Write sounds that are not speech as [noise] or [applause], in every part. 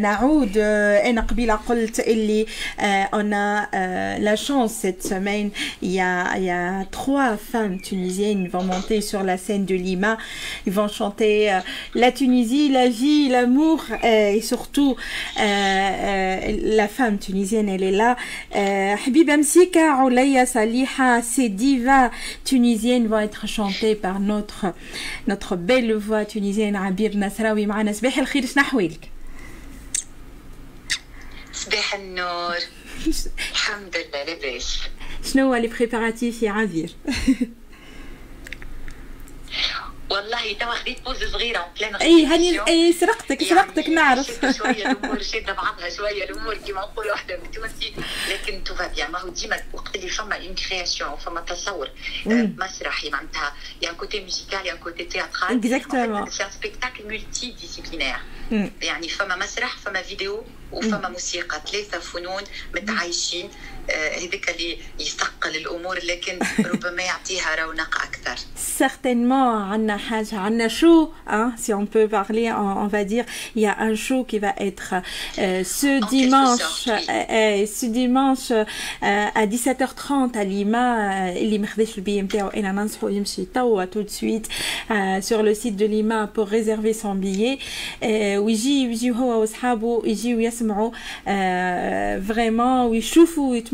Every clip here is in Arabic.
نعود انا قبيله قلت اللي on a la chance cette semaine il y a il y a trois femmes tunisiennes qui vont monter sur la scène de Lima ils vont chanter la Tunisie la vie l'amour et surtout la femme tunisienne elle est là Habiba Msika Oulaya Saliha ces divas tunisiennes vont être chantées par notre notre belle voix tunisienne Abir Nasraoui معنا صباح الخير شنو احوالك صباح النور. الحمد لله لاباس. شنو هو لي بريباراتيف يا عبير [laughs] والله توا خديت بوز صغيرة بلان اي هاني اي سرقتك سرقتك نعرف. شوية الأمور [laughs] شاده بعضها شوية الأمور كيما نقولوا إحنا بالتونسي. لكن تو بيان ماهو ديما وقت اللي فما اون كرياسيون فما تصور مسرحي معناتها. y a côté musical y a côté théâtral exactement c'est un spectacle multidisciplinaire يعني فما مسرح فما فيديو وفما موسيقى ثلاثة فنون متعايشين. هذاك اللي يثقل الامور لكن ربما يعطيها رونق اكثر [laughs] certainement عندنا حاجه عندنا شو hein, si on peut parler on, on va dire il y a un show qui va être euh, ce En dimanche quelque sorte, euh, ce dimanche euh, à 17h30 à Lima اللي ما خداش البي نتاعو انا ننصحو يمشي توا tout de suite euh, sur le site de Lima pour réserver son billet euh, ويجي ويجي هو واصحابه يجيو يسمعوا euh, vraiment ويشوفوا ويتمتعوا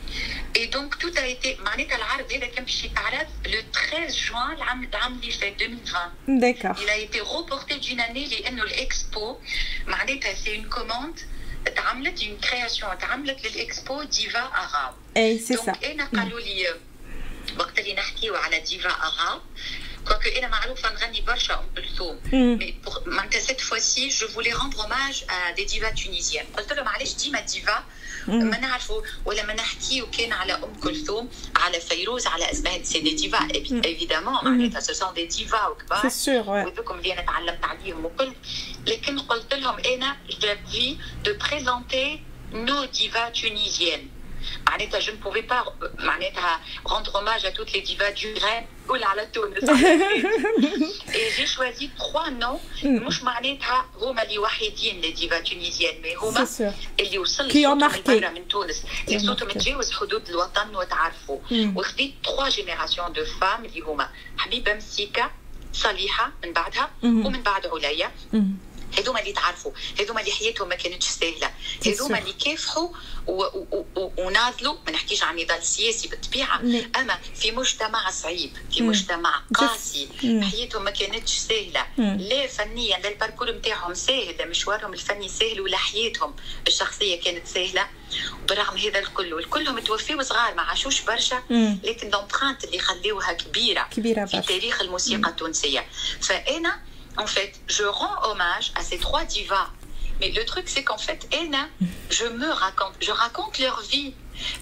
Et donc tout a été معناتها العرض هذا كان باش يتعرض le 13 juin العام العام اللي فات 2020 D'accord. Il a été reporté d'une année لانه الاكسبو معناتها سي اون كوموند تعملت اون كرياسيون تعملت للاكسبو ديفا اغاب اي سي سا دونك انا قالوا لي وقت اللي نحكيو على ديفا اغاب كوكو انا معروفه نغني برشا ام كلثوم مم. مي pour- معناتها cette fois-ci je voulais rendre hommage à des divas tunisiennes قلت لهم علاش ديما ديفا ما نعرفوا ولا ما نحكيو كان على ام كلثوم على فيروز على اسماء سي دي ديفا ايفيدامون معناتها سو سون دي ديفا وكبار C'est sûr, ouais. وذوكم اللي انا تعلمت عليهم وكل لكن قلت لهم انا جافي دو بريزونتي نو ديفا تونيزيان معناتها جو ne pouvais pas معناتها rendre hommage à toutes les divas du Rhin ولا [laughs] على تونس et j'ai choisi trois noms مش معناتها هما اللي وحيدين لي ديفا تونيزيان مي هما C'est sûr. اللي وصل Qui ont صوتهم marqué. لبرا من تونس اللي Qui ont صوتهم marqué. تجاوز حدود الوطن وتعرفوا مم. وخديت تخوا جينيراسيون دو فام اللي هما حبيبه مسيكه صليحه من بعدها مم. ومن بعد عليا Mhm. هذوما اللي تعرفوا هذوما اللي حياتهم ما كانتش سهلة هذوما اللي كافحوا و- و- و- وناضلوا ما نحكيش عن نضال سياسي بالطبيعة نعم. أما في مجتمع صعيب في مم. مجتمع. قاسي مم. حياتهم ما كانتش سهلة. لا فنيا لا الباركور نتاعهم سهل لا مشوارهم الفني سهل ولا حياتهم الشخصية كانت سهلة برغم هذا الكل والكلهم توفيوا صغار ما عاشوش برشا. لكن لومبرانت اللي خليوها كبيرة كبيرة في برشا. تاريخ الموسيقى التونسية فأنا en fait je rends hommage à ces trois divas mais le truc c'est qu'en fait Ena je me raconte je raconte leur vie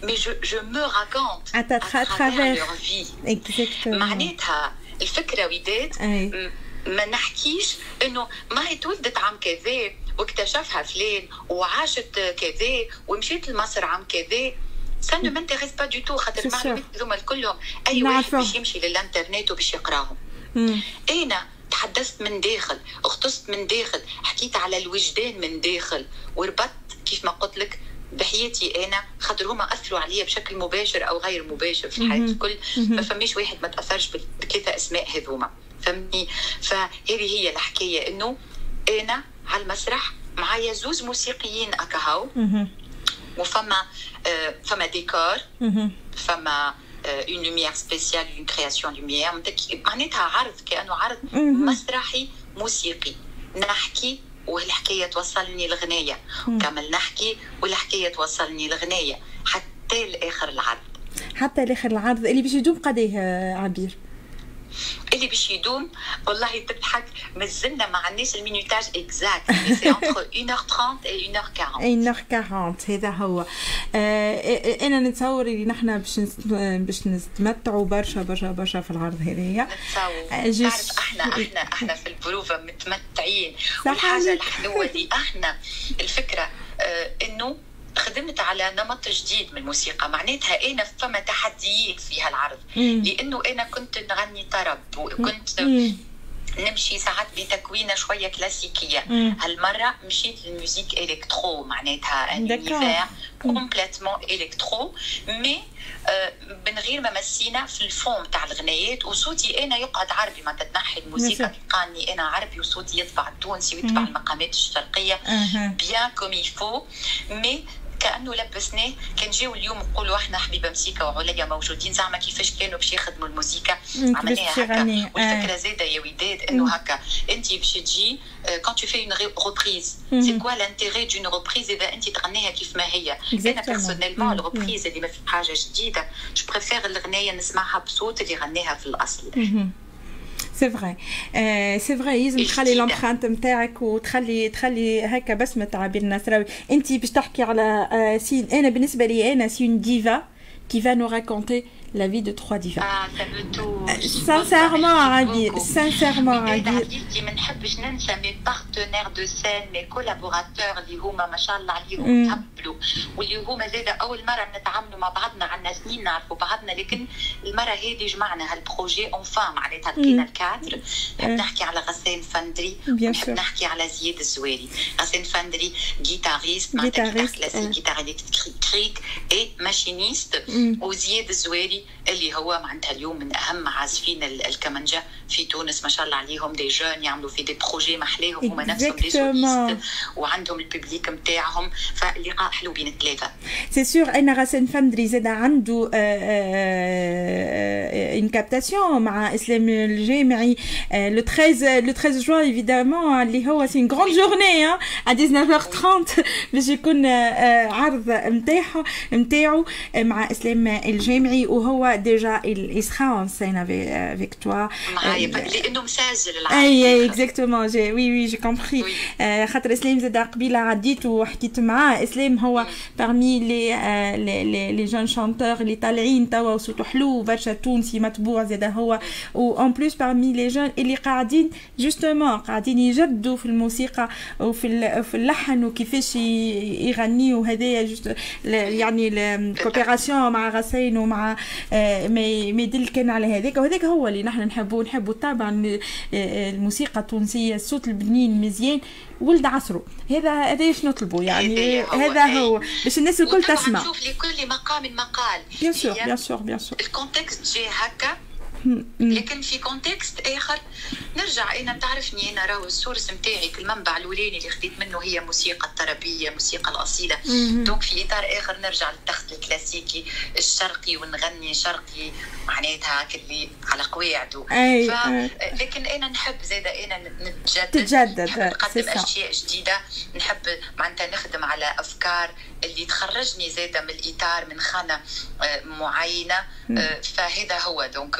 mais je, je me raconte À ta- à travers. leur vie Exactement. معناتها الفكره وداد أي. م- ما نحكيش انه ما هي تولدت عام كذا واكتشفها فلان وعاشت كذا ومشيت لمصر عام كذا سا نو مانتيريس با دو تو خاطر C'est المعلومات sûr. هذوما الكلهم اي واحد نعرفهم. باش يمشي للانترنت وباش يقراهم Mhm. انا تحدثت من داخل غصت من داخل حكيت على الوجدان من داخل وربطت كيف ما قلت لك بحياتي أنا خاطر هما أثروا عليا بشكل مباشر أو غير مباشر في الحياة. الكل. ما فماش واحد ما تأثرش بثلاثه أسماء هذوما فهمني فهذه هي الحكاية إنه أنا على المسرح معايا زوز موسيقيين أكاهو. وفما آه، فما ديكور. فما une lumière spéciale une création lumière معناتها عرض كأنه عرض. مسرحي موسيقي. نحكي والحكاية توصلني الغنايه كمل نحكي والحكاية توصلني الغنايه حتى لآخر العرض. حتى لآخر العرض اللي باش يدوم قديه عبير. اللي باش يدوم والله تضحك مازلنا مع الناس المينوتاج اكزاكت سي انتر 1h30 اي 1h40 1h40 هذا هو. آه أنا نتصور اللي نحن باش باش نستمتعوا برشا برشا برشا في العرض هذايا. نتصور. تعرف إحنا إحنا إحنا في البروفة متمتعين. والحاجة الحلوة اللي إحنا [laughs] الفكرة آه إنه خدمت على نمط جديد من الموسيقى. معناتها أنا فما تحديات في هالعرض. لأنه أنا كنت نغني طرب وكنت نمشي ساعات بتكوينة شوية كلاسيكية. هالمرة مشيت لل musique électro معناتها complètement électro. mais من غير ما مسينا في ال fond تاع الغنايات وصوتي أنا يقعد عربي. ما تنحي الموسيقى. قاني أنا عربي وصوتي يطبع التونسي ويطبع المقامات الشرقية. bien comme il faut mais كأنه لبسناه. كان جاو اليوم نقولوا إحنا حبيبة مسيكا وعليا موجودين. زعما كيفاش كانوا باش يخدموا الموسيقى؟ عملناها هكا. والفكرة زاده يا وداد إنه هكا. أنت باش تجي quand tu fais une reprise c'est quoi l'intérêt d'une reprise إذا أنت تغنيها كيف ما هي؟ أنا personnellement ال reprise اللي ما في حاجة جديدة. je préfère الغناية نسمعها بصوت اللي غناها في الأصل. سي فري سي فري لازم تخلي لومبرانت نتاعك وتخلي تخلي هكا بسمه تاع عبير النصراوي انت باش تحكي على سين انا بالنسبه لي انا سي اون ديفا qui va nous raconter la vie de trois divas. Ah, ça me touche. Sincèrement, Radir. Sincèrement, Radir. اللي ما نحبش ننسى مي بارتنير دو سين مي كولابوراتور اللي هما تهبلوا واللي هما زاد أول مرة نتعاملوا مع بعضنا عندنا سنين نعرفوا بعضنا لكن المرة هذه جمعنا هال projet enfin معناتها لقينا الكادر. نحب نحكي على غسان فندري نحب نحكي على زياد الزواري غسان فندري guitariste معناتها classique guitare électrique et machiniste وزياد الزواري اللي هو معناتها اليوم من أهم عازفين الكمانجا في تونس ما شاء الله عليهم des jeunes يعملوا في des projets محلاهم هما نفسهم دي وعندهم ال public نتاعهم فاللقاء حلو بين الثلاثة. سي سور ان غسان فندري زاد عنده une captation مع إسلام الجامعي. le 13 le 13 juin évidemment اللي هو c'est une grande journée à 19h30 باش يكون عرض نتاعو نتاعو مع إسلام الجامعي. وهو déjà en scène avec, avec toi. معايا لأنه مسجل العرض أي exactement j'ai oui oui j'ai compris خاطر إسلام زاد قبيلة عديت وحكيت معاه إسلام. هو parmi les les les jeunes chanteurs اللي طالعين توا وصوته حلو برشا تونسي مطبوع زاد هو و en plus parmi les jeunes اللي قاعدين justement قاعدين يجدوا في الموسيقى وفي في اللحن وكيفاش يغنيوا هذايا juste يعني ال coopération مع غسان ومع ما يدل كان على هذاك وهذاك هو اللي نحن نحبه نحبه طبعا الموسيقى التونسية الصوت البنين مزيان ولد عصره هذا هذا إيش نطلبه يعني هذا هو باش الناس الكل تسمع نشوف لكل مقام مقال بيان سور بيان سور بيان سور الكونتكست جاي هكا لكن في contexte آخر نرجع أنا بتعرفني أنا راهو ال source نتاعي المنبع الأولاني اللي خديت منه هي موسيقى الطربيه موسيقى الأصيلة. donc في إطار آخر نرجع للتخت الكلاسيكي الشرقي ونغني شرقي معناتها اللي على قواعده. أي ف... لكن أنا نحب زاد أنا نتجدد. تتجدد نحب نقدم أشياء جديدة. نحب معناتها نخدم على أفكار اللي تخرجني زاده من الإطار من خانة معينة فهذا هو. دونك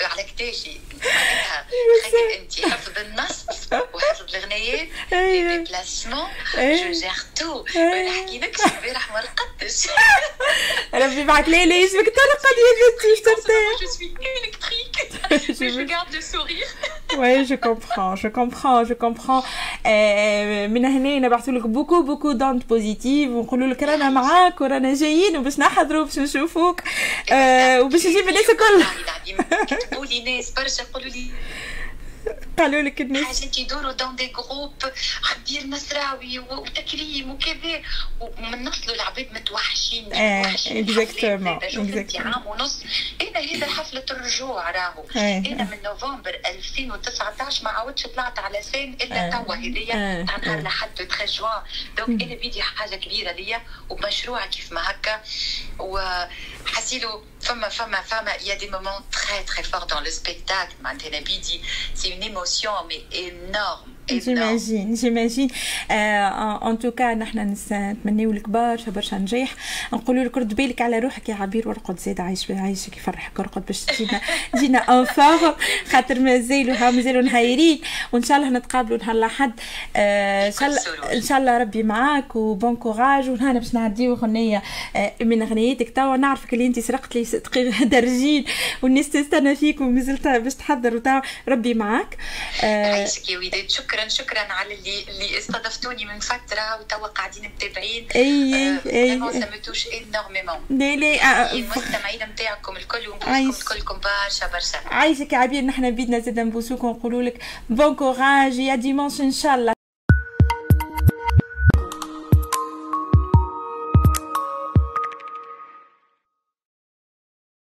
على [laughs] [laughs] كتاشي معناتها انت حفظ النص وحفظ الغنايات لي ديبلاسمون جو جير تو نحكي لك امبارح ما رقدتش ربي يبعث لي لي اسمك ترقد يا بنتي باش ترتاح جو سوي électrique mais [laughs] je garde le sourire oui je comprends je comprends je comprends من هنا نبعثوا لك بوكو بوكو دونت بوزيتيف ونقولوا لك رانا معاك ورانا جايين وباش نحضروا باش نشوفوك. وباش نجيب الناس الكل. [laughs] [laughs] كتبوا لي ناس برشا يقولوا لي. قالوا لك الناس. حاجات يدوروا dans des groupes عبير مسراتي وتكريم وكذا. ومن نصل العباد متوحشين exactement شوف عام ونص. أنا هذا حفلة الرجوع راهو. أنا من نوفمبر 2019 ما عاودش طلعت على scène إلا توا هذيا. تاع نهار لحد 13 جوان donc أنا بيدي حاجة كبيرة ليا ومشروع كيف ما هكا. Asilo, femme, femme, femme, il y a des moments très très forts dans le spectacle. Mantenabi dit, c'est une émotion mais énorme جيماجين جيماجين ان توكا نحن نتمنيو لك برشا برشا نجاح نقولوا لك رد بالك على روحك يا عبير ورقد زيد عايش عايشك يفرحك ورقد باش تجينا [laughs] تجينا ان فور خاطر مازالوا ها مازالوا نهايرين. وإن شاء الله نتقابلوا نهار الأحد. إن شاء الله إن شاء الله ربي معاك و bon courage. ونهار باش نعديو غنيه من غنيتك توا. نعرفك اللي انت سرقت لي [laughs] درجين والناس تستنى فيك ومازلت باش تحضر. وتوا ربي معاك. عايشك يا وداد شكرا. شكرا على اللي اللي استضفتوني من فترة وتوا قاعدين متابعين أي أي ça me touche énormément لا لا المستمعين نتاعكم الكل ونبوسكم كلكم برشا برشا. عايشك عبير نحن بيدنا زاد نبوسوك ونقولوا لك بون كوراج يا ديمونش إن شاء الله.